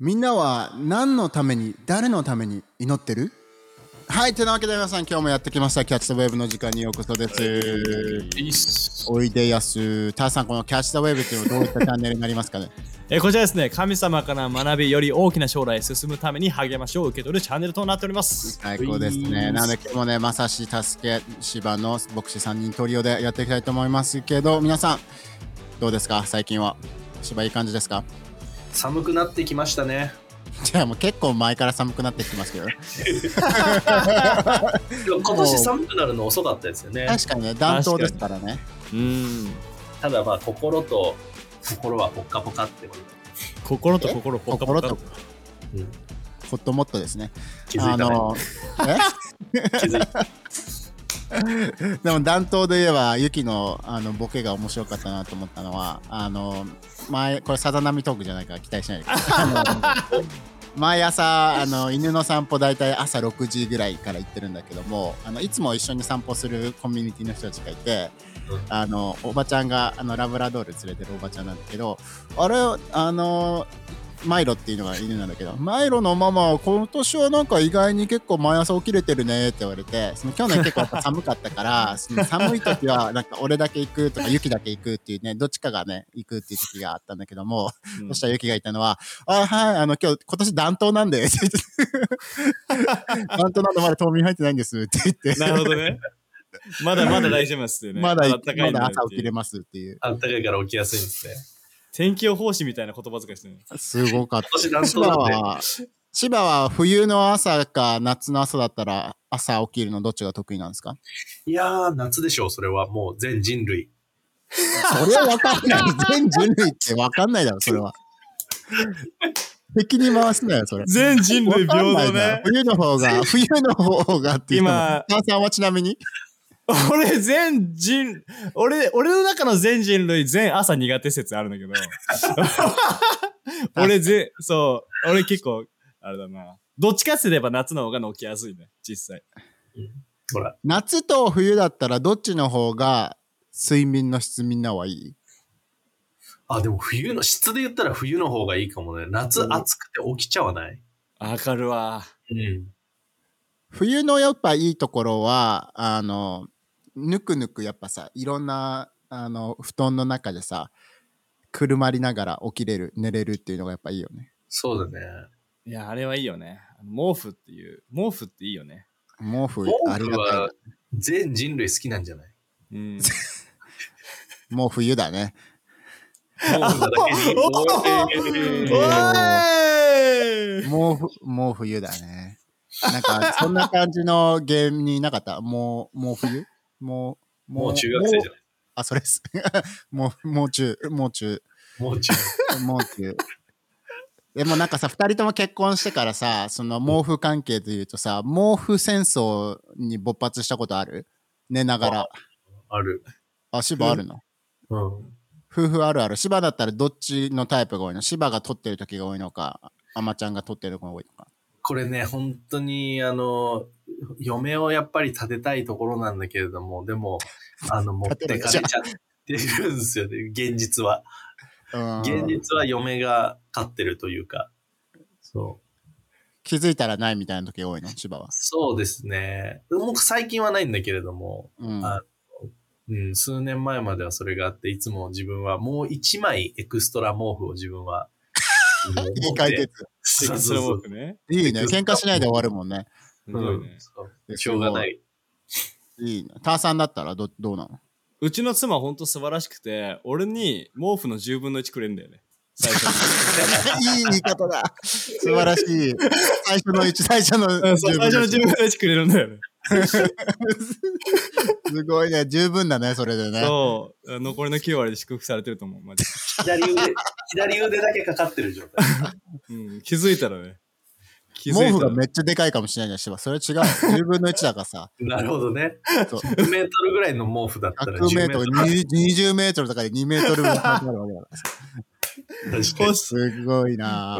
みんなは何のために誰のために祈ってる？はいというわけで皆さん今日もやってきました。キャッチ・ザ・ウェーブの時間にようこそです。おいでやす。ターさんこのキャッチ・ザ・ウェーブっていうのはどういったチャンネルになりますかね？えーこちらですね、神様から学び、より大きな将来へ進むために励ましを受け取るチャンネルとなっております。最高ですね。なので今日もねまさし助け芝の牧師3人トリオでやっていきたいと思いますけど皆さんどうですか？最近は。芝いい感じですか？寒くなってきましたね。じゃあもう結構前から寒くなってきてますけど 今年寒くなるの遅かったですよね。確かにね暖冬ですからねうん。ただまあ心と心はポッカポカってこと心と心、ポカポカ心と。うんホットモットですね気づいたね。のえ？気づいた。でも暖冬で言えばユキのあのボケが面白かったなと思ったのはあの前これさざ波トークじゃないから期待しないでください。毎朝あの犬の散歩大体朝6時ぐらいから行ってるんだけどもあのいつも一緒に散歩するコミュニティの人たちがいて、うんあのおばちゃんがあのラブラドール連れてるおばちゃんなんだけどあれあのマイロっていうのが犬なんだけど、マイロのママは今年はなんか意外に結構毎朝起きれてるねって言われて、その去年結構やっぱ寒かったから、その寒い時はなんか俺だけ行くとか雪だけ行くっていうね、どっちかがね、行くっていう時があったんだけども、うんそしたら雪がいたのは、あ、はい、あの今日、今年暖冬なんで、って言って 暖冬なんでまだ冬眠入ってないんですって言って、なるほどね。まだまだ大丈夫ですよね。まだ、暖かいんだまだ朝起きれますっていう。あったかいから起きやすいんですね。天気予報士みたいな言葉遣いしてるね。すごかった。千。葉は、千葉は冬の朝か夏の朝だったら朝起きるのどっちが得意なんですか？いやー、夏でしょう、それはもう全人類。それはわかんない。全人類ってわかんないだろ、それは。敵に回すなよ、それ。全人類平等わかんないなね。冬の方が、冬の方がっていう。今母さんはちなみに？俺、全人、俺、俺の中の全人類、全朝苦手説あるんだけど。俺、ぜ、そう、俺結構、あれだな。どっちかって言えば夏の方が起きやすいね、実際。ほら、夏と冬だったらどっちの方が睡眠の質みんなはいい？あ、でも冬の、質で言ったら冬の方がいいかもね。夏暑くて起きちゃわない？わかるわ。うん。冬のやっぱいいところは、あの、ぬくぬくやっぱさ、いろんな、あの、布団の中でさ、くるまりながら起きれる、寝れるっていうのがやっぱいいよね。そうだね。いや、あれはいいよね。毛布っていう、毛布っていいよね。毛布毛ありがたい。全人類好きなんじゃない？うん。もう冬だね。もうふ、もう冬だね。なんか、そんな感じのゲームになかった？もう、もう冬もう、もう中学生じゃもうあ、それです。もう、もう中、もう中、ない。もう中もう中。で もなんかさ、二人とも結婚してからさ、その毛布関係で言うとさ、毛布戦争に勃発したことある？寝ながら。ある。あ、芝あるの、うん。夫婦あるある。芝だったらどっちのタイプが多いの？芝が取ってる時が多いのか、あまちゃんが取ってるのが多いのか。これね、本当に、あの、嫁をやっぱり立てたいところなんだけれども、でも、あの、持ってかれちゃってるんですよね、現実は。うん現実は嫁が勝ってるというか。そう。気づいたらないみたいな時が多いの？芝は。そうですね。もう最近はないんだけれども、うん。あうん、数年前まではそれがあって、いつも自分はもう一枚エクストラ毛布を自分は。いい解決。そうそうそう毛布ね。いいね。喧嘩しないで終わるもんね。すごいね。そうしょうがない。いいね。ターさんだったらどどうなの？うちの妻ほんと素晴らしくて、俺に毛布の10分の1くれるんだよね。最初に。いい言い方だ。素晴らしい。最初の一、最初のうんそう最初の10分の1くれるんだよね。すごいね。十分だね、それでね。そう。残りの9割で祝福されてると思う。マジで左腕、左腕だけかかってる状態。うん、気づいたらね。気づ毛いたら。布がめっちゃでかいかもしれないじゃん、芝。それ違う。10分の1だからさ。なるほどね。そう10メートルぐらいの毛布だったら100メートル、10 20メートルとかで2メートル分かかるわけだからさ。確かにすごいな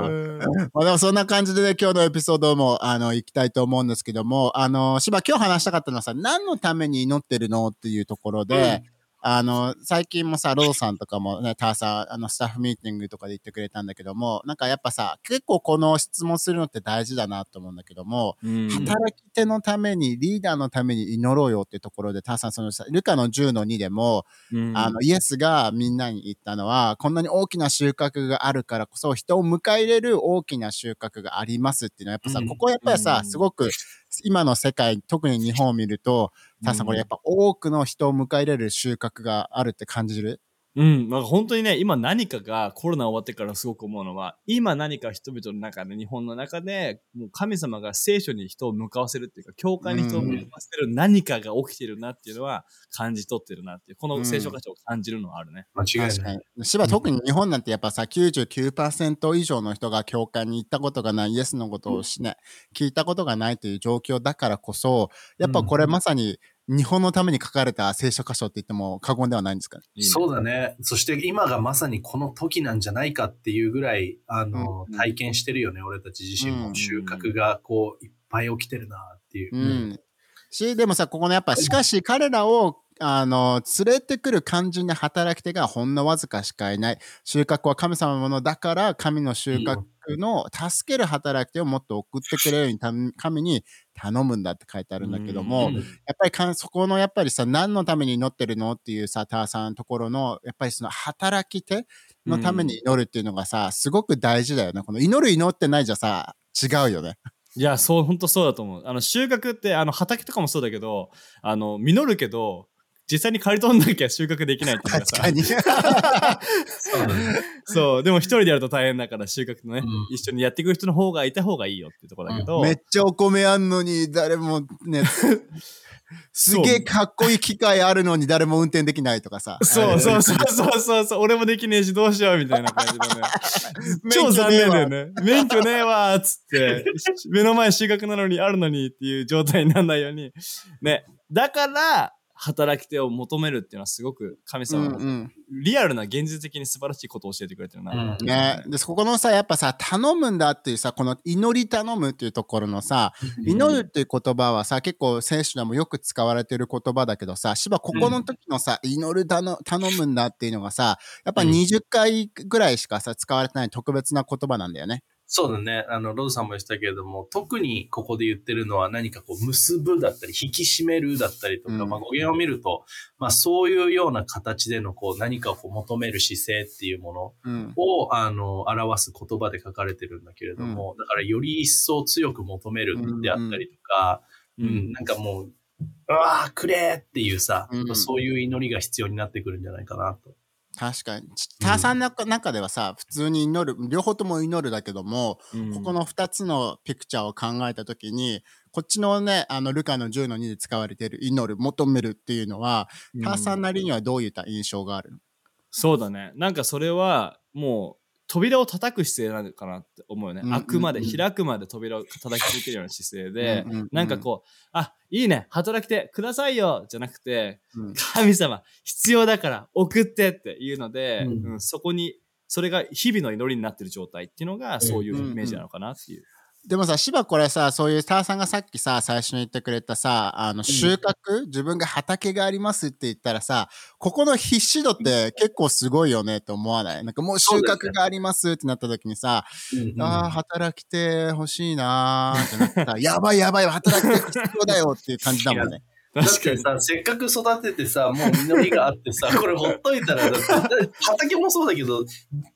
まあでもそんな感じでね、今日のエピソードも、あの、行きたいと思うんですけども、あの、芝今日話したかったのはさ、何のために祈ってるのっていうところで、あの、最近もさ、ローさんとかもね、ターさん、あの、スタッフミーティングとかで言ってくれたんだけども、なんかやっぱさ、結構この質問するのって大事だなと思うんだけども、うん。働き手のために、リーダーのために祈ろうよってところで、ターさん、そのさ、ルカの10の2でも、うん。あの、イエスがみんなに言ったのは、こんなに大きな収穫があるからこそ、人を迎え入れる大きな収穫がありますっていうのは、やっぱさ、うん。ここやっぱりさ、うん。すごく、今の世界、特に日本を見ると、さん、これやっぱ多くの人を迎え入れる収穫があるって感じる？うん、なんか本当にね、今何かがコロナ終わってからすごく思うのは、今何か人々の中で、日本の中で、もう神様が聖書に人を向かわせるっていうか、教会に人を向かわせる何かが起きてるなっていうのは感じ取ってるなっていう、この聖書箇所を感じるのはあるね。間違い確かない。に。芝、特に日本なんてやっぱさ、99%以上の人が教会に行ったことがない、イエスのことをしね、聞いたことがないという状況だからこそ、やっぱこれまさに日本のために書かれた聖書箇所って言っても過言ではないんですか？ね。そうだね。そして今がまさにこの時なんじゃないかっていうぐらい、あの、うん体験してるよね、俺たち自身うんも。収穫がこう、いっぱい起きてるなっていう。うん。し、でもさ、ここのやっぱ、しかし彼らを、あの、連れてくる肝心な働き手がほんのわずかしかいない。収穫は神様のものだから、神の収穫の助ける働き手をもっと送ってくれるようにた神に頼むんだって書いてあるんだけども、うんやっぱりかんそこのやっぱりさ、何のために祈ってるのっていうさ、ターさんのところの、やっぱりその働き手のために祈るっていうのがさ、すごく大事だよね。この祈る祈ってないじゃさ、違うよね。いや、そう、本当そうだと思う。あの、収穫って、あの、畑とかもそうだけど、あの、実るけど、実際に刈り取んなきゃ収穫できないっていうのがさ。確かに。そう。そう、でも一人でやると大変だから収穫のね、うん一緒にやっていく人の方がいた方がいいよっていうところだけど、めっちゃお米あんのに誰もね、すげえかっこいい機械あるのに誰も運転できないとかさ。そうそうそうそうそうそう、俺もできねえしどうしようみたいな感じでね。超残念だよね。免許ねえわーっつって、目の前収穫なのにあるのにっていう状態にならないように。ね。だから、働き手を求めるっていうのはすごく神うん様がうん。リアルな現実的に素晴らしいことを教えてくれてるな。うんね。で、ここのさ、やっぱさ、頼むんだっていうさ、この祈り頼むっていうところのさ、祈るっていう言葉はさ、結構聖書でもよく使われてる言葉だけどさ、芝ここの時のさ、祈る頼頼むんだっていうのがさ、やっぱうん20回ぐらいしかさ、使われてない特別な言葉なんだよね。そうだね。あの、ローズさんも言ってたけれども、特にここで言ってるのは何かこう、結ぶだったり、引き締めるだったりとか、うんまあ語源を見ると、まあそういうような形でのこう、何かをこう求める姿勢っていうものうん。を、あの、表す言葉で書かれてるんだけれども、だからより一層強く求めるであったりとか、ううんん、なんかもう、うわあ、くれっていうさ、うんそういう祈りが必要になってくるんじゃないかなと。確かに。ターさんの中ではさ、普通に祈る、両方とも祈るだけども、うんここの2つのピクチャーを考えたときに、こっちのね、あの、ルカの10の2で使われている祈る、求めるっていうのは、ターさんなりにはどういった印象がある？のそうだね。なんかそれはもう扉を叩く姿勢なのかなって思うよね。うんうんうん。開くまで、開くまで扉を叩き続けるような姿勢で、うんうんうん。なんかこう、あ、いいね、働きてくださいよじゃなくて、うん。神様、必要だから送ってっていうので、うん。うんそこに、それが日々の祈りになってる状態っていうのが、そういうイメージなのかなっていう。でもさ、芝これさ、そういうターさんがさっきさ、最初に言ってくれたさ、あの、収穫、自分が畑がありますって言ったらさ、ここの必死度って結構すごいよねって思わない？なんかもう収穫がありますってなった時にさ、ああ、働きて欲しいなーってなったら、やばいやばい、働きて必要だよっていう感じだもんね。だっ確かに。てさ、せっかく育ててさ、もう実りがあってさ、これほっといたら、だって畑もそうだけど、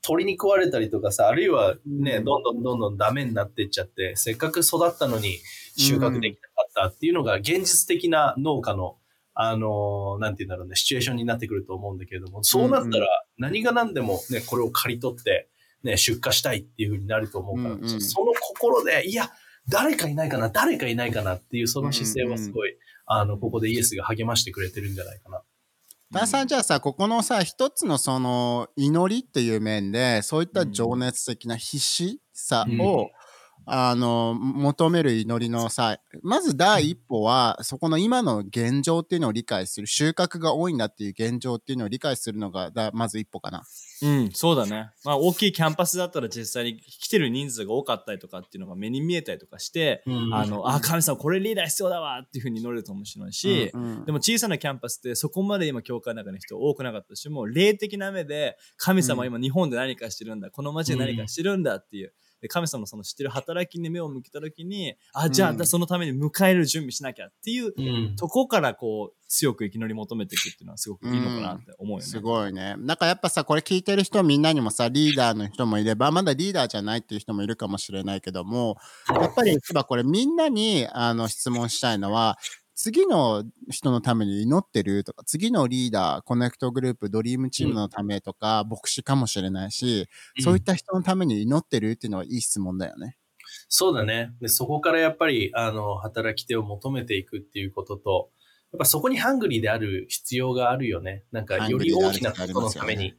鳥に食われたりとかさ、あるいはね、どんどんどんどんダメになってっちゃって、せっかく育ったのに収穫できなかったっていうのが現実的な農家の、あのーなんて言うんだろうね、シチュエーションになってくると思うんだけれども、そうなったら何が何でもね、これを刈り取って、ね、出荷したいっていうふうになると思うから、うんうんその心で、いや、誰かいないかな、誰かいないかなっていうその姿勢はすごい、あの、ここでイエスが励ましてくれてるんじゃないかな。ターさんじゃあさ、ここのさ、一つのその祈りっていう面で、そういった情熱的な必死さを、あの、求める祈りのさ、まず第一歩は、そこの今の現状っていうのを理解する、収穫が多いんだっていう現状っていうのを理解するのが、だまず一歩かな。うん、そうだね。まあ、大きいキャンパスだったら実際に来てる人数が多かったりとかっていうのが目に見えたりとかして、うんあの、あ、神様これリーダー必要だわっていうふうに祈れるかもしれないし、うんでも小さなキャンパスってそこまで今教会の中に人多くなかったとしても霊的な目で神様は今日本で何かしてるんだ、この街で何かしてるんだっていう。で神様のそのしてる働きに目を向けた時にあじゃあ、うんそのために迎える準備しなきゃっていううんとこからこう強く生き乗り求めていくっていうのはすごくいいのかなって思うよね。すごいね。なんかやっぱさ、これ聞いてる人みんなにもさ、リーダーの人もいれば、まだリーダーじゃないっていう人もいるかもしれないけども、やっぱり、これみんなにあの質問したいのは、次の人のために祈ってるとか、次のリーダー、コネクトグループ、ドリームチームのためとか、牧師かもしれないし、そういった人のために祈ってるっていうのはいい質問だよね。そうだね。で、そこからやっぱり、あの、働き手を求めていくっていうことと、やっぱそこにハングリーである必要があるよね。なんか、より大きなことのために、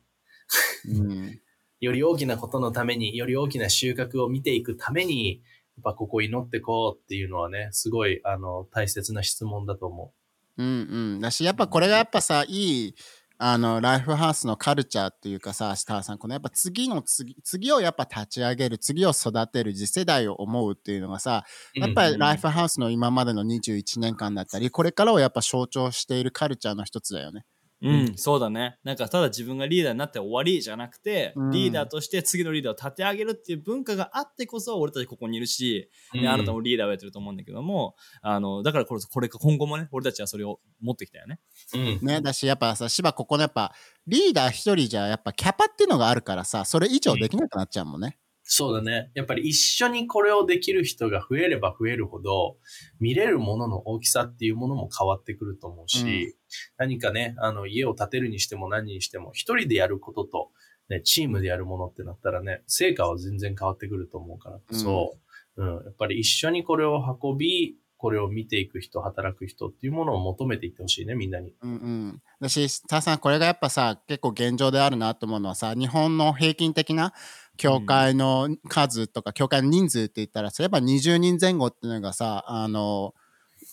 うん。より大きなことのために、より大きな収穫を見ていくために、やっぱここ祈ってこうっていうのはね、すごい、あの、大切な質問だと思うんうん。だし、やっぱこれがやっぱさ、いい、あの、ライフハウスのカルチャーっていうかさ、スターさん、このやっぱ次の次、次をやっぱ立ち上げる、次を育てる、次世代を思うっていうのがさ、う。やっぱりライフ、フハウスの今までの21年間だったり、これからをやっぱ象徴しているカルチャーの一つだよね。うん、そうだね。なんかただ自分がリーダーになって終わりじゃなくて、うんリーダーとして次のリーダーを立て上げるっていう文化があってこそ俺たちここにいるし、うあなたもリーダーをやってると思うんだけども、あの、だからこれ、これ今後もね、俺たちはそれを持ってきたよね。うん。ね、だし、やっぱさ、芝ここのやっぱ、リーダー一人じゃ、やっぱキャパっていうのがあるからさ、それ以上できなくなっちゃうもんね。そうだね。やっぱり一緒にこれをできる人が増えれば増えるほど、見れるものの大きさっていうものも変わってくると思うし、うん何かね、あの、家を建てるにしても何にしても、一人でやることと、ね、チームでやるものってなったらね、成果は全然変わってくると思うからこそ、うん、やっぱり一緒にこれを運び、これを見ていく人、働く人っていうものを求めていってほしいね、みんなに。うんうん。だし、スターさん、これがやっぱさ、結構現状であるなと思うのはさ、日本の平均的な教会の数とか、教会の人数って言ったら、それやっぱ20人前後っていうのがさ、あの、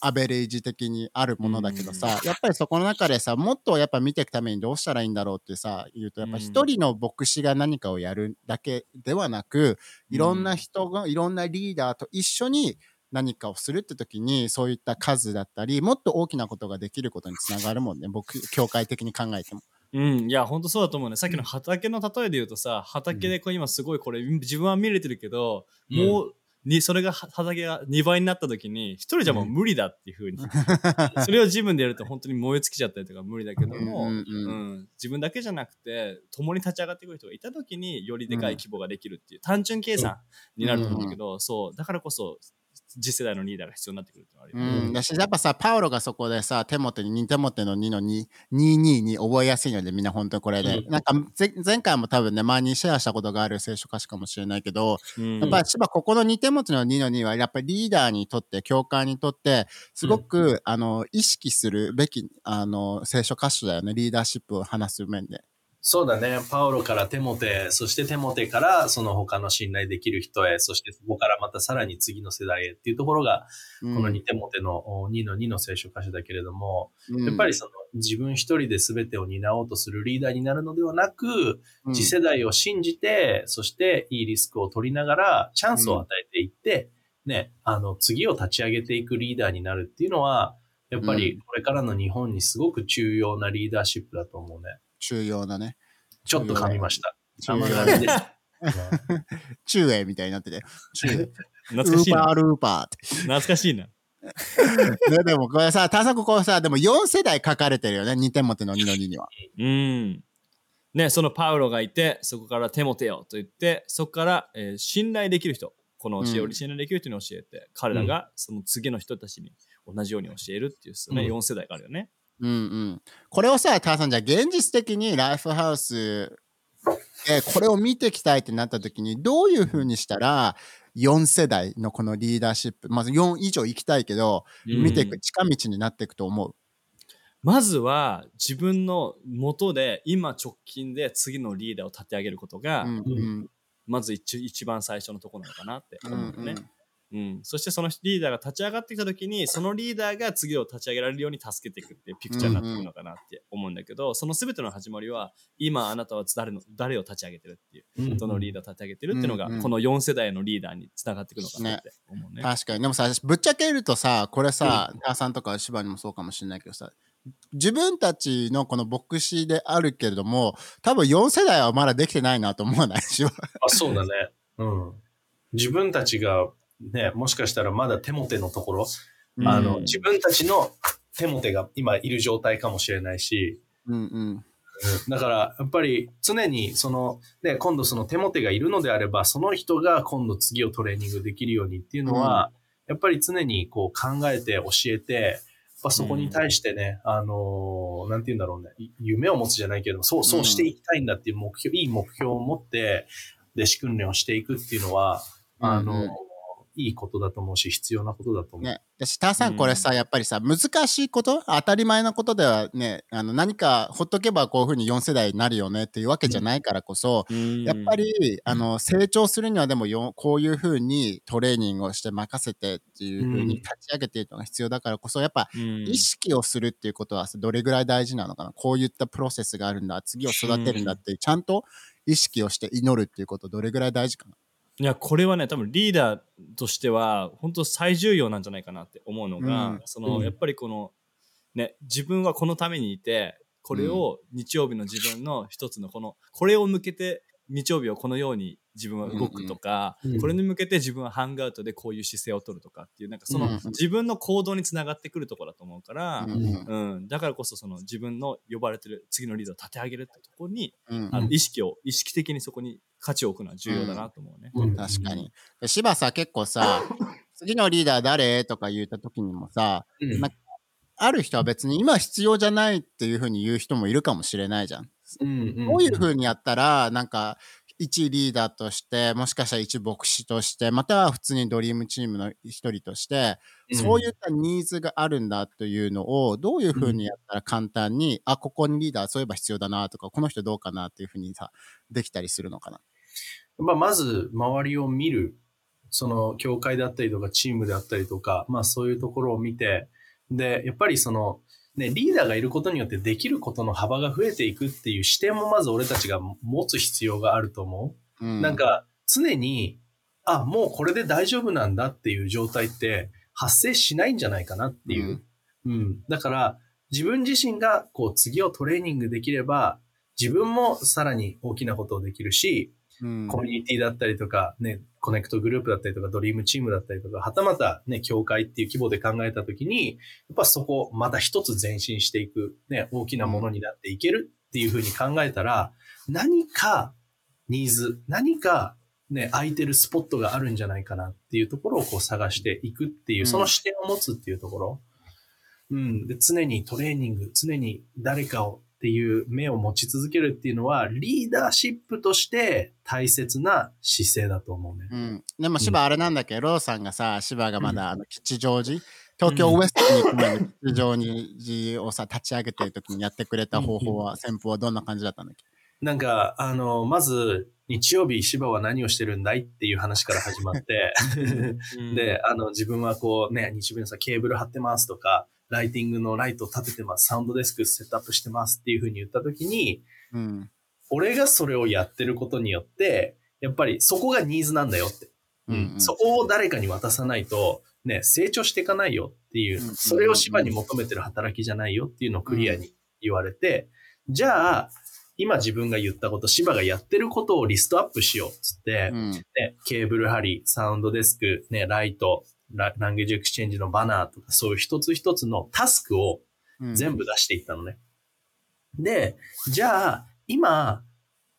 アベレージ的にあるものだけどさ、やっぱりそこの中でさ、もっとやっぱ見ていくためにどうしたらいいんだろうってさ、言うと、やっぱ一人の牧師が何かをやるだけではなく、いろんな人が、いろんなリーダーと一緒に何かをするって時に、そういった数だったり、もっと大きなことができることにつながるもんね。僕、教会的に考えても。うん、いや、ほんとそうだと思うね。さっきの畑の例えで言うとさ、畑でこう今すごいこれ、自分は見れてるけど、もう、にそれが畑が2倍になった時に一人じゃもう無理だっていうふうに、それを自分でやると本当に燃え尽きちゃったりとか無理だけども、うんうんううん。ん自分だけじゃなくて共に立ち上がってくる人がいた時によりでかい規模ができるっていう単純計算になると思うんだけど、そうだからこそ次世代のリーダーが必要になってくるってのはあ。うん、だし、やっぱさ、パウロがそこでさ、テモテに2テモテの2の2、22に覚えやすいので、みんな本当にこれで。うんなんかぜ、前回も多分ね、前にシェアしたことがある聖書歌詞かもしれないけど、うんやっぱり、芝ここの2テモテの2の2は、やっぱりリーダーにとって、教会にとって、すごく、あの、意識するべき、あの、聖書歌詞だよね。リーダーシップを話す面で。そうだね。パウロからテモテ、そしてテモテからその他の信頼できる人へ、そしてそこからまたさらに次の世代へっていうところが、うんこの2テモテのお2の2の聖書箇所だけれども、うんやっぱりその自分一人で全てを担おうとするリーダーになるのではなく、うん次世代を信じて、そしていいリスクを取りながらチャンスを与えていって、ね、あの次を立ち上げていくリーダーになるっていうのは、やっぱりこれからの日本にすごく重要なリーダーシップだと思うね。重要なね。ちょっと噛みました。中英みたいになってて。中英。懐かしいな。ウーパールーパーって。懐かしいな。ね、でもこれさ、タさんここさ、でも4世代書かれてるよね。2テモテの2の2には。うん。ね、そのパウロがいて、そこからテモテよと言って、そこから、えー信頼できる人、この教えをうん信頼できる人に教えて、彼らがその次の人たちに同じように教えるっていう、ねうん4世代があるよね。うんうん。これをさ、ターさんじゃあ現実的にライフハウスでこれを見ていきたいってなった時にどういうふうにしたら4世代のこのリーダーシップ、まず4以上行きたいけど、見ていく近道になっていくと思う？まずは自分の元で今直近で次のリーダーを立て上げることが、うんうんまず一一番最初のところなのかなってうん思うのね。うんうん、そしてそのリーダーが立ち上がってきた時にそのリーダーが次を立ち上げられるように助けていくっていうピクチャーになってくるのかなって思うんだけど、その全ての始まりは今あなたは誰の誰を立ち上げてるっていうどのリーダーを立ち上げてるっていうのが、うんうん。この4世代のリーダーにつながっていくのかなって思うね。確かに。でもさぶっちゃけるとさこれさ母さんとか芝にもそうかもしれないけどさ自分たちのこの牧師であるけれども多分4世代はまだできてないなと思わない？しあ、そうだね。うん。自分たちが、ね、もしかしたらまだテモテのところ、うん。あの、自分たちのテモテが今いる状態かもしれないし、うんうん。だから、やっぱり常にその、ね、今度そのテモテがいるのであれば、その人が今度次をトレーニングできるようにっていうのは、やっぱり常にこう考えて教えて、やっぱそこに対してね、あのーなんて言うんだろうね、い夢を持つじゃないけど、そう、そうしていきたいんだっていう目標、いい目標を持って、弟子訓練をしていくっていうのは、あのいいことだと思うし、必要なことだと思う。ね、で下さんこれさ、やっぱりさ難しいこと当たり前なことではねあの何かほっとけばこういうふうに4世代になるよねっていうわけじゃないからこそ、やっぱりあの成長するにはでもよこういうふうにトレーニングをして任せてっていうふうに立ち上げているのが必要だからこそやっぱうん。意識をするっていうことはどれぐらい大事なのかな。こういったプロセスがあるんだ。次を育てるんだってちゃんと意識をして祈るっていうことどれぐらい大事かないやこれはね多分リーダーとしては本当最重要なんじゃないかなって思うのが、うん。そのうん。やっぱりこのね自分はこのためにいてこれを日曜日の自分の一つのこのこれを向けて日曜日をこのように自分は動くとか、うんうんこれに向けて自分はハングアウトでこういう姿勢を取るとかっていうなんかそのうん。自分の行動につながってくるところだと思うから、うん。うん。うんだからこそその自分の呼ばれてる次のリーダーを立て上げるってところに、うん。あの意識を意識的にそこに価値を置くのは重要だなと思うね。うん確かに。で柴さ結構さ 次のリーダー誰とか言った時にもさうんまある人は別に今必要じゃないっていうふうに言う人もいるかもしれないじゃん。うんこういうふうにやったらなんか一リーダーとしてもしかしたら一牧師としてまたは普通にドリームチームの一人として、そういったニーズがあるんだというのをどういうふうにやったら簡単に、あここにリーダーそういえば必要だなとかこの人どうかなっていうふうにさできたりするのかな。まあ、まず周りを見る、その教会であったりとかチームであったりとか、まあそういうところを見て、で、やっぱりその、ね、リーダーがいることによってできることの幅が増えていくっていう視点もまず俺たちが持つ必要があると思うう。なんか常に、あ、もうこれで大丈夫なんだっていう状態って発生しないんじゃないかなっていう。うん。だから自分自身がこう次をトレーニングできれば自分もさらに大きなことをできるし、うんコミュニティだったりとか、ね、コネクトグループだったりとか、ドリームチームだったりとか、はたまたね、教会っていう規模で考えたときに、やっぱそこ、また一つ前進していく、ね、大きなものになっていけるっていうふうに考えたら、何かニーズ、何かね、空いてるスポットがあるんじゃないかなっていうところをこう探していくっていうう、んその視点を持つっていうところ。うん。で、常にトレーニング、常に誰かをっていう目を持ち続けるっていうのは、リーダーシップとして大切な姿勢だと思うね。うん、でも芝あれなんだっけ、ローさんがさ芝がまだあの吉祥寺？東京ウエストに行く前に吉祥寺をさ立ち上げてる時にやってくれた方法は先方はどんな感じだったんだっけなんか、あの、まず、日曜日、芝は何をしてるんだいっていう話から始まって、で、あの、自分はこうね、日曜日のさ、ケーブル張ってますとか、ライティングのライト立ててます、サウンドデスクセットアップしてますっていうふうに言ったときに、うん。俺がそれをやってることによって、やっぱりそこがニーズなんだよって。うんうん。そこを誰かに渡さないと、ね、成長していかないよっていう、それを芝に求めてる働きじゃないよっていうのをクリアに言われて、じゃあ、今自分が言ったこと、芝がやってることをリストアップしようっつって、うん。ね、ケーブル貼り、サウンドデスク、ね、ライト、ラ language exchange のバナーとか、そういう一つ一つのタスクをうん。全部出していったのね。で、じゃあ、今、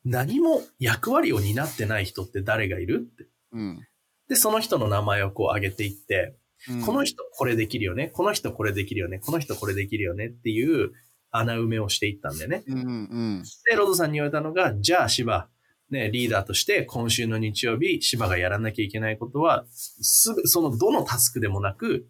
何も役割を担ってない人って誰がいるって。うん。で、その人の名前をこう上げていって、うん。この人これできるよね、この人これできるよね、この人これできるよね。っていう穴埋めをしていったんだよね。うんうん。で、ロドさんに言われたのが、じゃあ芝、ね、リーダーとして今週の日曜日、芝がやらなきゃいけないことは、すぐ、そのどのタスクでもなく、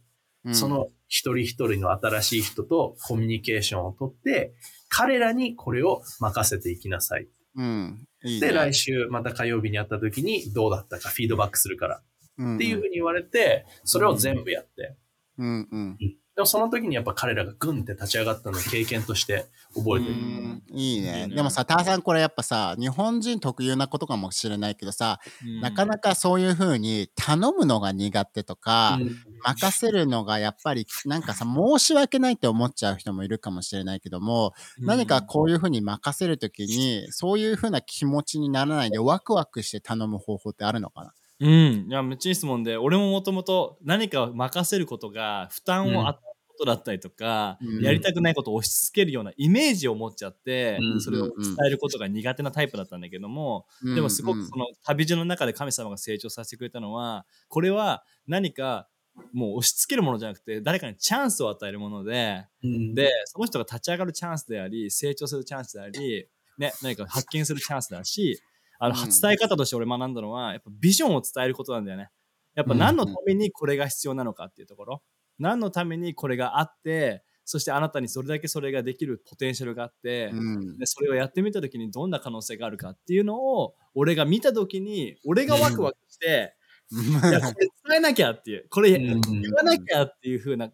うんその一人一人の新しい人とコミュニケーションをとって、彼らにこれを任せていきなさい。うん。いいね。で、来週また火曜日に会った時にどうだったかフィードバックするからうんっていうふうに言われて、それを全部やって。うんうん。でもその時にやっぱ彼らがグンって立ち上がったのを経験として覚えてる。うん。いいね。でもさ、ターさんこれやっぱさ、日本人特有なことかもしれないけどさ、うん。なかなかそういう風に頼むのが苦手とか、任せるのがやっぱりなんかさ、申し訳ないって思っちゃう人もいるかもしれないけども、何かこういう風に任せるときに、そういう風な気持ちにならないでワクワクして頼む方法ってあるのかな？うん。いや、めっちゃいい質問で、俺ももともと何か任せることが負担を与えることだったりとか、うん。やりたくないことを押し付けるようなイメージを持っちゃって、うんそれを伝えることが苦手なタイプだったんだけども、でもすごくその、の旅路の中で神様が成長させてくれたのは、これは何かもう押し付けるものじゃなくて、誰かにチャンスを与えるもので、うん。で、その人が立ち上がるチャンスであり、成長するチャンスであり、ね、何か発見するチャンスだし、あの、うん。伝え方として俺学んだのは、やっぱビジョンを伝えることなんだよね。やっぱ何のためにこれが必要なのかっていうところ。何のためにこれがあって、そしてあなたにそれだけそれができるポテンシャルがあって、うん。でそれをやってみた時にどんな可能性があるかっていうのを俺が見た時に俺がワクワクして、いやこれ伝えなきゃっていうこれうん。言わなきゃっていう風な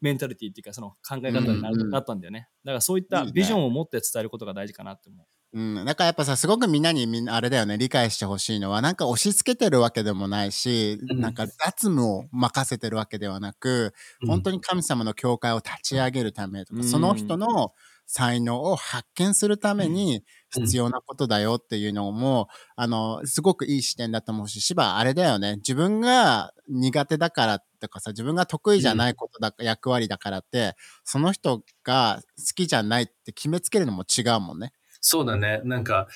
メンタリティっていうかその考え方にな,、ったんだよね。だからそういったビジョンを持って伝えることが大事かなって思ううん、だからやっぱさすごくみんなにみんなあれだよね理解してほしいのはなんか押し付けてるわけでもないし、うん。なんか雑務を任せてるわけではなく、本当に神様の教会を立ち上げるためとか、うん。その人の才能を発見するためにうん。必要なことだよっていうのも、あのすごくいい視点だと思うし芝あれだよね。自分が苦手だからとかさ自分が得意じゃないことだ、役割だからってその人が好きじゃないって決めつけるのも違うもんね。そうだね。なんか、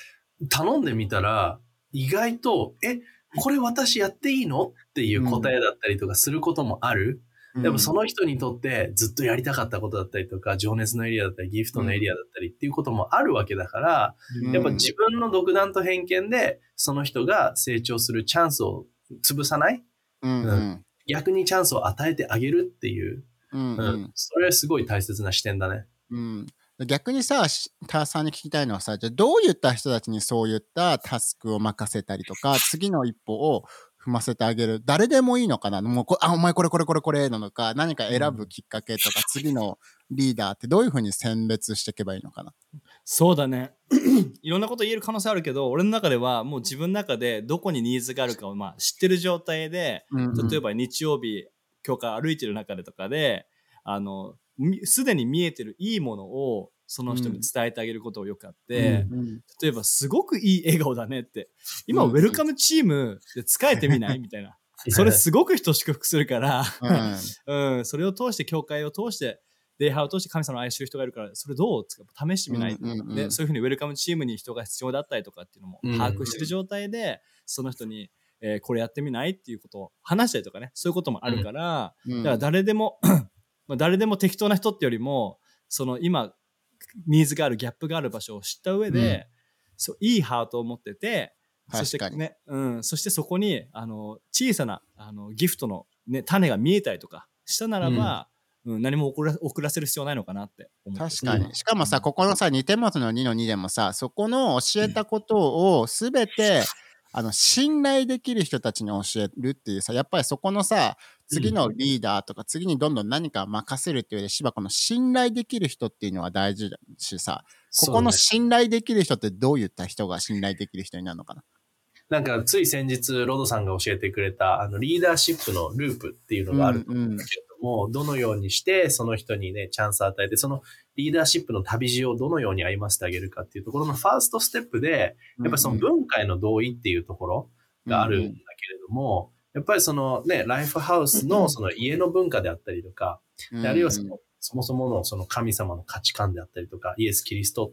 頼んでみたら、意外と、え、これ私やっていいの？っていう答えだったりとかすることもある。でもその人にとってずっとやりたかったことだったりとか、情熱のエリアだったり、ギフトのエリアだったりっていうこともあるわけだから、うん。やっぱ自分の独断と偏見で、その人が成長するチャンスを潰さない？うんうん。逆にチャンスを与えてあげるっていう、うんうん。うん。それはすごい大切な視点だね。うん逆にさ、しターさんに聞きたいのはさ、じゃあどういった人たちにそういったタスクを任せたりとか、次の一歩を踏ませてあげる。誰でもいいのかな？もうこ、あ、お前これこれこれこれなのか、何か選ぶきっかけとか、次のリーダーってどういうふうに選別していけばいいのかな？そうだね。いろんなこと言える可能性あるけど俺の中ではもう自分の中でどこにニーズがあるかをまあ知ってる状態で例えば、ば日曜日教会歩いてる中でとかであのみすでに見えてるいいものをその人に伝えてあげることをよくあって、うん例えばすごくいい笑顔だねって今、うん。ウェルカムチームで使えてみない？みたいな。それすごく人を祝福するから、うん。うん、それを通して教会を通して礼拝を通して神様を愛してる人がいるからそれどう？試してみない、うんうんうん。でそういうふうにウェルカムチームに人が必要だったりとかっていうのもうん。把握してる状態で、その人に、えーこれやってみない？っていうことを話したりとかね。そういうこともあるから、うん。だから誰でもまあ誰でも適当な人ってよりもその今ニーズがあるギャップがある場所を知った上で、そういいハートを持っててそしてね、うん、そしてそこにあの小さなあのギフトの、ね、種が見えたりとかしたならば、うん。何も遅ら遅らせる必要ないのかなって思ってる確かに。しかもさ、ここのさ、2点元の2の2でもさ、そこの教えたことをすべて、あの、信頼できる人たちに教えるっていうさ、やっぱりそこのさ、次のリーダーとか、次にどんどん何か任せるっていうより、芝この信頼できる人っていうのは大事だしさ、ここの信頼できる人ってどういった人が信頼できる人になるのかな？なんかつい先日ロドさんが教えてくれたあのリーダーシップのループっていうのがあると思うんだけれども、どのようにしてその人にねチャンスを与えてそのリーダーシップの旅路をどのように歩ませてあげるかっていうところのファーストステップでやっぱりその文化への同意っていうところがあるんだけれども、やっぱりそのねライフハウスのその家の文化であったりとか、あるいはそのそもそものその神様の価値観であったりとか、イエス・キリスト、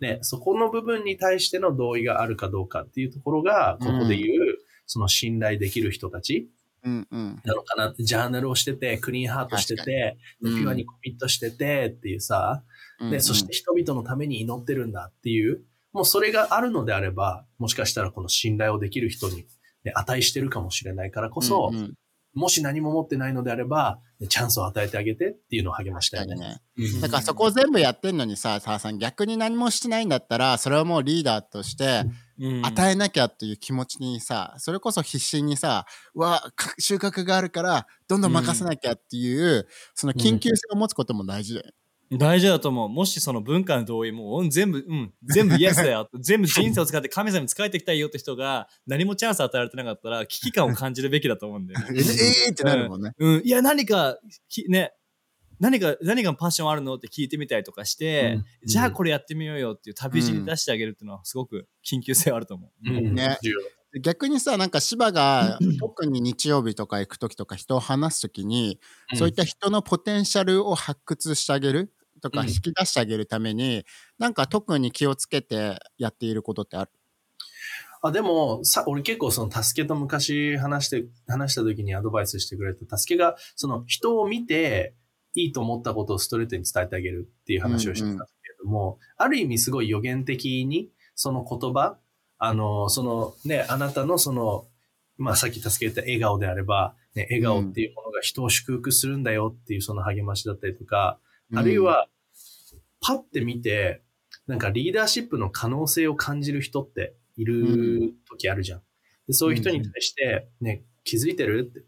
ね、そこの部分に対しての同意があるかどうかっていうところが、ここで言う、その信頼できる人たちうんうん。なのかな。って、ジャーナルをしてて、クリーンハートしてて、ピうん。ュアにコミットしててっていうさ、うん。で、そして人々のために祈ってるんだっていう、もうそれがあるのであれば、もしかしたらこの信頼をできる人に、ね、値してるかもしれないからこそ、うんうんもし何も持ってないのであれば、チャンスを与えてあげてっていうのを励ましたよね。ね。うんだからそこを全部やってんのにさ、ターさん逆に何もしてないんだったら、それはもうリーダーとしてうん与えなきゃっていう気持ちにさ、それこそ必死にさ、うわ、か収穫があるから、どんどん任せなきゃっていう、その緊急性を持つことも大事だよ。大事だと思う。もしその文化の同意も、うん全部、うん、全部イエスだよ。全部人生を使って神様に仕えていきたいよって人が何もチャンス与えられてなかったら危機感を感じるべきだと思うんだよね。え えーってなるもんね。うん、いや、何か、きね、何か、何がパッションあるのって聞いてみたりとかして、うんじゃあこれやってみようよっていう旅路に出してあげるっていうのはすごく緊急性あると思う。うんね逆にさ、なんか芝が、特に日曜日とか行くときとか人を話すときに、うんそういった人のポテンシャルを発掘してあげるとかうん。引き出してあげるために、なんか特に気をつけてやっていることってある？あでもさ、俺結構その助けと昔話して、話した時にアドバイスしてくれた、助けがその人を見ていいと思ったことをストレートに伝えてあげるっていう話をしてたんだけれども、ある意味すごい予言的にその言葉、あの、そのね、あなたのその、まあさっき助けた笑顔であれば、ね、笑顔っていうものが人を祝福するんだよっていうその励ましだったりとか、あるい、は、パッて見て、なんかリーダーシップの可能性を感じる人っている時あるじゃん。でそういう人に対して、ね、気づいてるって、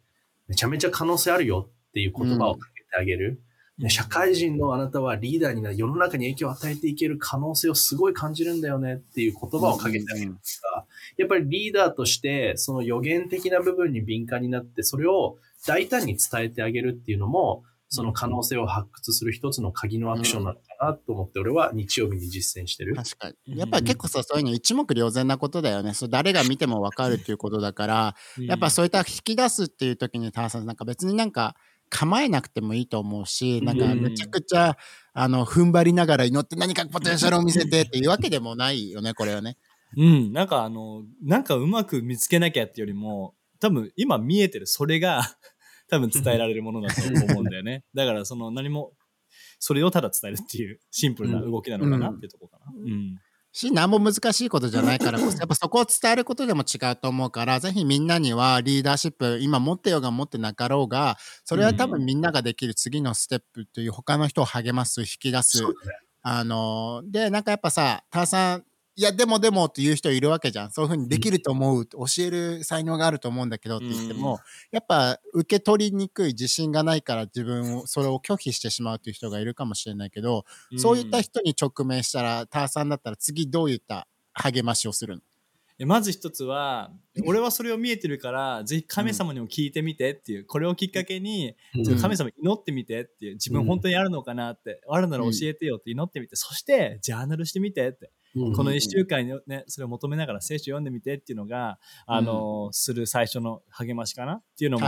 めちゃめちゃ可能性あるよっていう言葉をかけてあげる。ね、社会人のあなたはリーダーになる、世の中に影響を与えていける可能性をすごい感じるんだよねっていう言葉をかけてあげるとか、やっぱりリーダーとして、その予言的な部分に敏感になって、それを大胆に伝えてあげるっていうのも、その可能性を発掘する一つの鍵のアクションなのかなと思って、俺は日曜日に実践してる。確かに。やっぱり結構さ、そういうの一目瞭然なことだよね。そう誰が見てもわかるっていうことだから、やっぱそういった引き出すっていう時に、ターさん、なんか別になんか構えなくてもいいと思うし、なんかめちゃくちゃ、あの、踏ん張りながら祈って何かポテンシャルを見せてっていうわけでもないよね、これはね。うん、なんかあの、なんかうまく見つけなきゃっていうよりも、多分今見えてるそれが多分伝えられるものだと思うんだよね。だからその何も、それをただ伝えるっていうシンプルな動きなのかなっていうところかな。うん。し、何も難しいことじゃないからこそ、やっぱそこを伝えることでも違うと思うから、ぜひみんなにはリーダーシップ、今持ってようが持ってなかろうが、それは多分みんなができる次のステップという他の人を励ます、引き出す。あのーで、なんかやっぱさ、ターさん、いや、でもでもっていう人いるわけじゃん。そういうふうにできると思う、教える才能があると思うんだけどって言っても、やっぱ受け取りにくい自信がないから自分を、それを拒否してしまうという人がいるかもしれないけど、そういった人に直面したら、ターさんだったら次どういった励ましをするの？でまず一つは、俺はそれを見えてるから、ぜひ神様にも聞いてみてっていう、これをきっかけに、うん。神様に祈ってみてっていう、自分本当にあるのかなって、あるなら教えてよって祈ってみて、そして、ジャーナルしてみてって、うんこの1週間にね、それを求めながら聖書読んでみてっていうのが、あの、する最初の励ましかなっていうのも。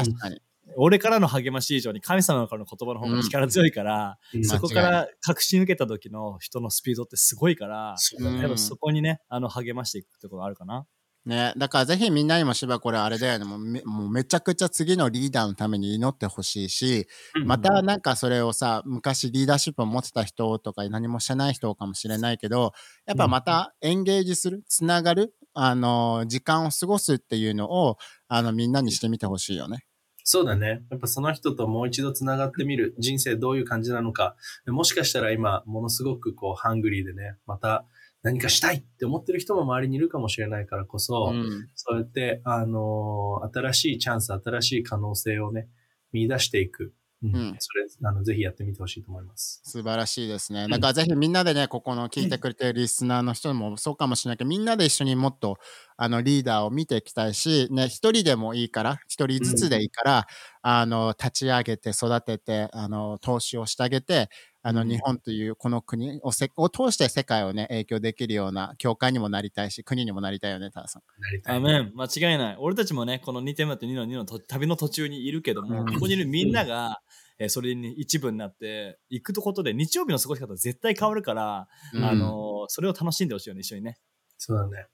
俺からの励まし以上に神様からの言葉の方が力強いから、うん。そこから確信受けた時の人のスピードってすごいから、そうだね。やっぱそこにね、あの励ましていくってことがあるかな。ね、だからぜひみんなにもしばこれあれだよねもうめもうめちゃくちゃ次のリーダーのために祈ってほしいし、またなんかそれをさ昔リーダーシップを持ってた人とか何もしてない人かもしれないけどやっぱまたエンゲージするつながるあの時間を過ごすっていうのをあのみんなにしてみてほしいよね。そうだね。やっぱその人ともう一度つながってみる。人生どういう感じなのか。もしかしたら今、ものすごくこう、ハングリーでね、また何かしたいって思ってる人も周りにいるかもしれないからこそ、うんそうやって、あのー新しいチャンス、新しい可能性をね、見出していく。うんうんそれ、あの、ぜひやってみてほしいと思います。素晴らしいですね。だからぜひみんなでね、ここの聞いてくれてるリスナーの人もそうかもしれないけど、みんなで一緒にもっとあのリーダーを見ていきたいし、ね、一人でもいいから、一人ずつでいいから、あの、立ち上げて育てて、あの、投資をしてあげて、あの、うん日本というこの国をせを通して世界をね、影響できるような教会にもなりたいし、国にもなりたいよね、ターさん。なりたい。アメン。間違いない。俺たちもね、この2点目と2の2のと旅の途中にいるけども、うんここにいるみんなが、えーそれに一部になって、行くことで日曜日の過ごし方絶対変わるから、うんあのーそれを楽しんでほしいよね、一緒にね。そうだね。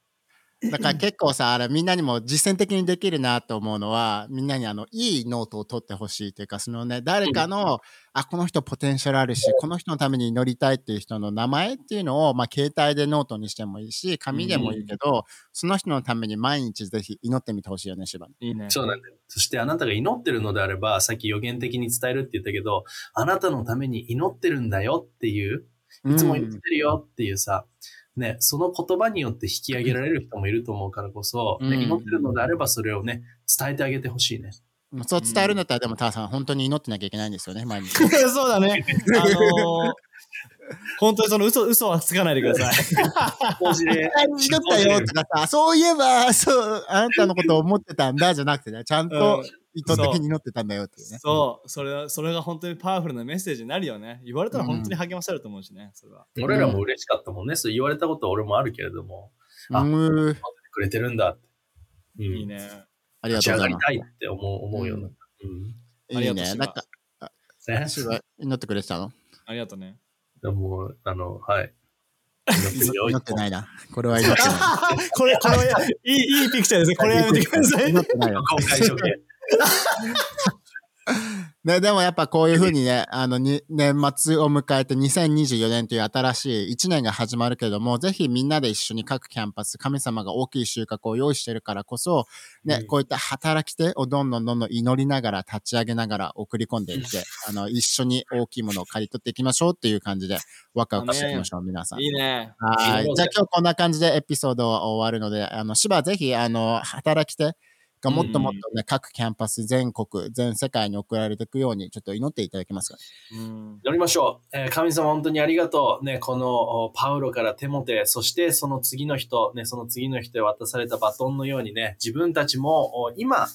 だから結構さ、あれみんなにも実践的にできるなと思うのは、みんなにあの、いいノートを取ってほしいというか、そのね、誰かの、あ、この人ポテンシャルあるし、この人のために祈りたいっていう人の名前っていうのを、まあ、携帯でノートにしてもいいし、紙でもいいけど、その人のために毎日ぜひ祈ってみてほしいよね、芝。いいね。そうなんだよ。そしてあなたが祈ってるのであれば、さっき予言的に伝えるって言ったけど、あなたのために祈ってるんだよっていう、いつも祈ってるよっていうさ、ね、その言葉によって引き上げられる人もいると思うからこそ、ねうん祈ってるのであればそれをね、伝えてあげてほしいね。うんそう伝えるんだったら、でも、ターさん、本当に祈ってなきゃいけないんですよね、毎日。そうだね。あのー、本当にその嘘、嘘はつかないでください。法事で祈ったよとかさ、そういえば、そう、あなたのことを思ってたんだじゃなくてね、ちゃんと意図的に祈ってたんだよっていうね。そう、それは、それが本当にパワフルなメッセージになるよね。言われたら本当に励まされると思うしね、それは。俺らも嬉しかったもんね。そう言われたことは俺もあるけれども、あうん。くれてるんだって。うん、いいね。ありがとうございます。たいって思う思うような。うんありがとういいね。なんか、ね、シは祈ってくれてたの？ありがとうね。でも、あの、はい。祈ってるよ祈ってないな。これは祈ってない。これ、これは、いい、いいピクチャーですね。これやめてください。祈ってないよ。公開処刑。ね、でもやっぱこういうふうにね、あの、に年末を迎えて2024年という新しい1年が始まるけども、ぜひみんなで一緒に各キャンパス、神様が大きい収穫を用意してるからこそ、ね、うんこういった働き手をどんどんどんどん祈りながら立ち上げながら送り込んでいって、あの、一緒に大きいものを刈り取っていきましょうっていう感じで、ワクワクしていきましょう、皆さん。いいね。はい。じゃあ今日こんな感じでエピソードは終わるので、あの、芝ぜひ、あの、働き手がもっともっとね、各キャンパス全国、全世界に送られていくように、ちょっと祈っていただけますか。うん。祈りましょう。えー神様本当にありがとう。ね、このおパウロからテモテ、そしてその次の人、ね、その次の人へ渡されたバトンのようにね、自分たちもお今、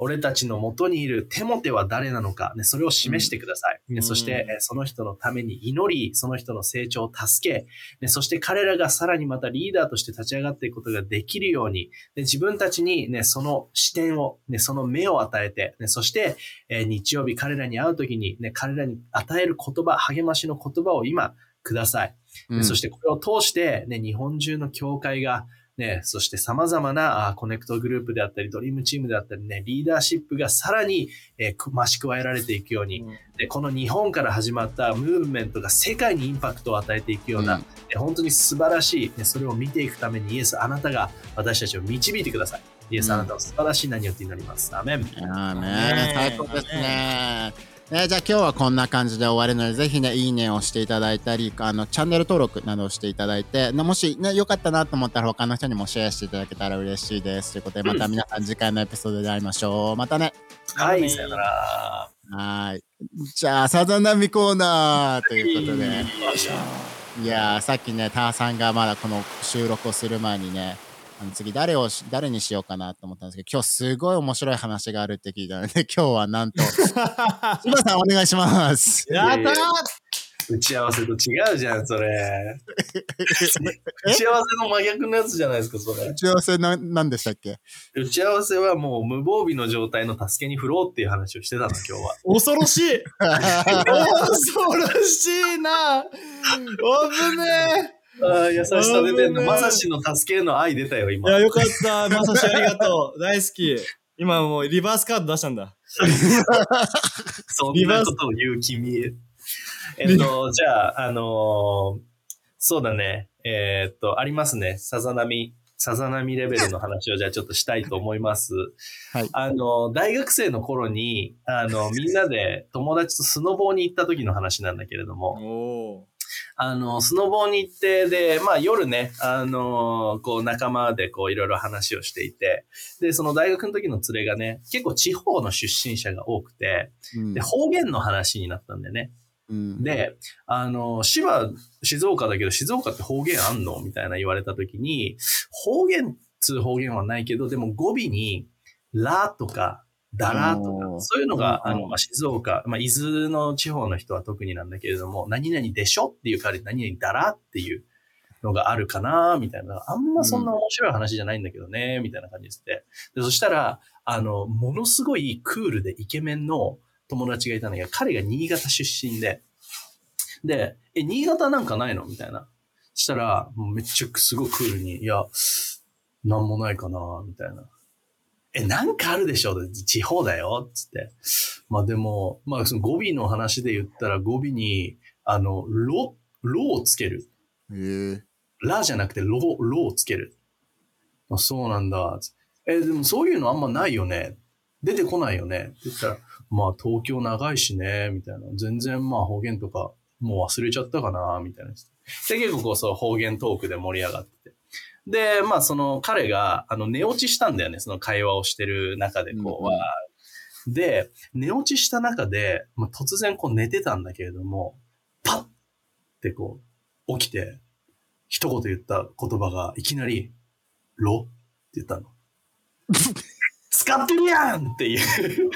俺たちの元にいるテモテは誰なのか、ね、それを示してください。ね、うん。そして、えーその人のために祈り、その人の成長を助け、ね、そして彼らがさらにまたリーダーとして立ち上がっていくことができるように、ね、自分たちに、ね、その視点を、ね、その目を与えて、ね、そして、えー日曜日彼らに会うときに、ね、彼らに与える言葉、励ましの言葉を今ください。うん。ねそしてこれを通して、ね、日本中の教会が、ね、そして様々なあコネクトグループであったり、ドリームチームであったり、ね、リーダーシップがさらに、えーく増し加えられていくように、でこの日本から始まったムーブメントが世界にインパクトを与えていくような、うんね本当に素晴らしい、ね、それを見ていくためにイエス、あなたが私たちを導いてください。イエス、うんあなたを素晴らしい何をって祈ります。アーメン。あーねね最高ですね。ね、じゃあ今日はこんな感じで終わるので、ぜひね、いいねをしていただいたり、あの、チャンネル登録などをしていただいて、なもしね、良かったなと思ったら他の人にもシェアしていただけたら嬉しいです。ということで、また皆さん次回のエピソードで会いましょう。またね。はい、さよなら。はーい。じゃあ、さざ波コーナーということで。よいやーさっきね、ターさんがまだこの収録をする前にね、あの次誰をし、誰にしようかなと思ったんですけど、今日すごい面白い話があるって聞いたので、今日はなんと、柴さんお願いします。やったー打ち合わせと違うじゃん、それ。打ち合わせの真逆のやつじゃないですか、それ打。ち合わせな、なんでしたっけ？打ち合わせはもう無防備の状態の助けに振ろうっていう話をしてたの、今日は。恐ろしい 恐ろしいな危ねああ、優しさ出てんの。まさしの助けへの愛出たよ、えい今。や、よかった。まさしありがとう。大好き。今もうリバースカード出したんだ。そんなことを言う君。えっと、じゃあ、あのーそうだね。えーっと、ありますね。さざ波、さざ波レベルの話をじゃあちょっとしたいと思います。はいあの、大学生の頃に、あの、みんなで友達とスノボーに行った時の話なんだけれども、おおあの、スノボーに行って、で、まあ夜ね、あの、こう仲間でこういろいろ話をしていて、で、その大学の時の連れがね、結構地方の出身者が多くて、うんで、方言の話になったんだよね。うんで、あの、芝、静岡だけど、静岡って方言あんのみたいな言われた時に、方言っつう方言はないけど、でも語尾に、らとか、だらとか、そういうのが、うんあの、まあ、静岡、まあ、伊豆の地方の人は特になんだけれども、何々でしょっていう代わりに何々だらっていうのがあるかなみたいな。あんまそんな面白い話じゃないんだけどね、みたいな感じですって。で、そしたら、あの、ものすごいクールでイケメンの友達がいたんだけど、彼が新潟出身で、で、え、新潟なんかないの？みたいな。したら、めっちゃすごいクールに、いや、なんもないかな、みたいな。え、なんかあるでしょ地方だよつって。まあでも、まあその語尾の話で言ったら語尾に、あの、ろ、ろをつける。へえ。ラじゃなくてロ、ロをつける。あそうなんだ。え、でもそういうのあんまないよね。出てこないよね。って言ったら、まあ東京長いしね、みたいな。全然まあ方言とかもう忘れちゃったかな、みたいな。で、結構こうそう方言トークで盛り上がってて。で、まあその彼が、あの寝落ちしたんだよね。その会話をしてる中でこう、うんうんで、寝落ちした中で、まあ、突然こう寝てたんだけれども、パッってこう、起きて、一言言った言葉がいきなり、ロ？って言ったの。使ってるやんっていう。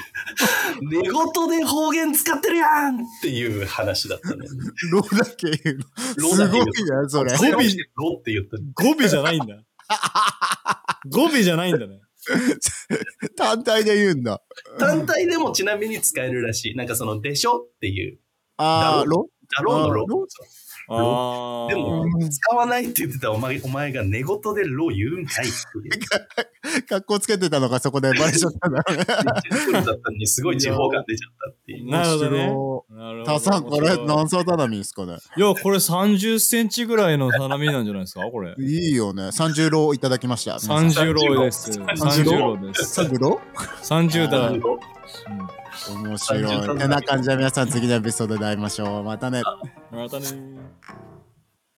寝言で方言使ってるやんっていう話だったね。ロだけ言うの。すごいな、それ。語尾でロって言った。語尾じゃないんだ。語尾じゃないんだね。単体で言うんだ。単体でもちなみに使えるらしい。なんかその、でしょっていう。あー、ロだろうのロあロああ。でもうん使わないって言ってたお前お前が寝言でロ言うんかいっていう。格好つけてたのがそこでバレちゃったんだったのにすごい地方感出ちゃったっていう。なるほどね面白。なるほどタさん、これ何歳タナミですかねいや、これ30センチぐらいのタナミなんじゃないですか？これ。いいよね。30ローいただきました。皆さん30ローです。30 30ローです。30ロ30だ。面白30い。てな感じで皆さん次のエピソードで会いましょう。またね。またねー。